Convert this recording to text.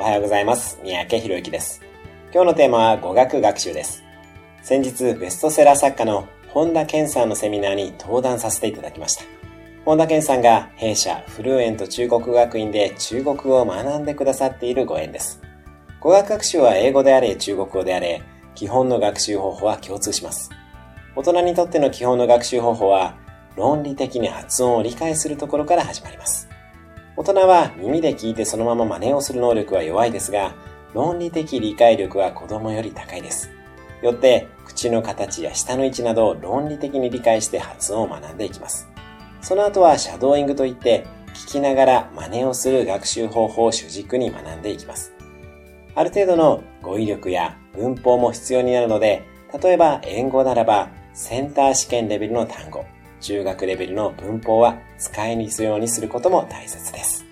おはようございます。三宅博之です。今日のテーマは語学学習です。先日、ベストセラー作家の本田健さんのセミナーに登壇させていただきました。本田健さんが弊社フルエント中国学院で中国語を学んでくださっているご縁です。語学学習は英語であれ中国語であれ、基本の学習方法は共通します。大人にとっての基本の学習方法は、論理的に発音を理解するところから始まります。大人は耳で聞いてそのまま真似をする能力は弱いですが、論理的理解力は子供より高いです。よって、口の形や舌の位置などを論理的に理解して発音を学んでいきます。その後はシャドーイングといって、聞きながら真似をする学習方法を主軸に学んでいきます。ある程度の語彙力や文法も必要になるので、例えば英語ならばセンター試験レベルの単語、中学レベルの文法は使いにするようにすることも大切です。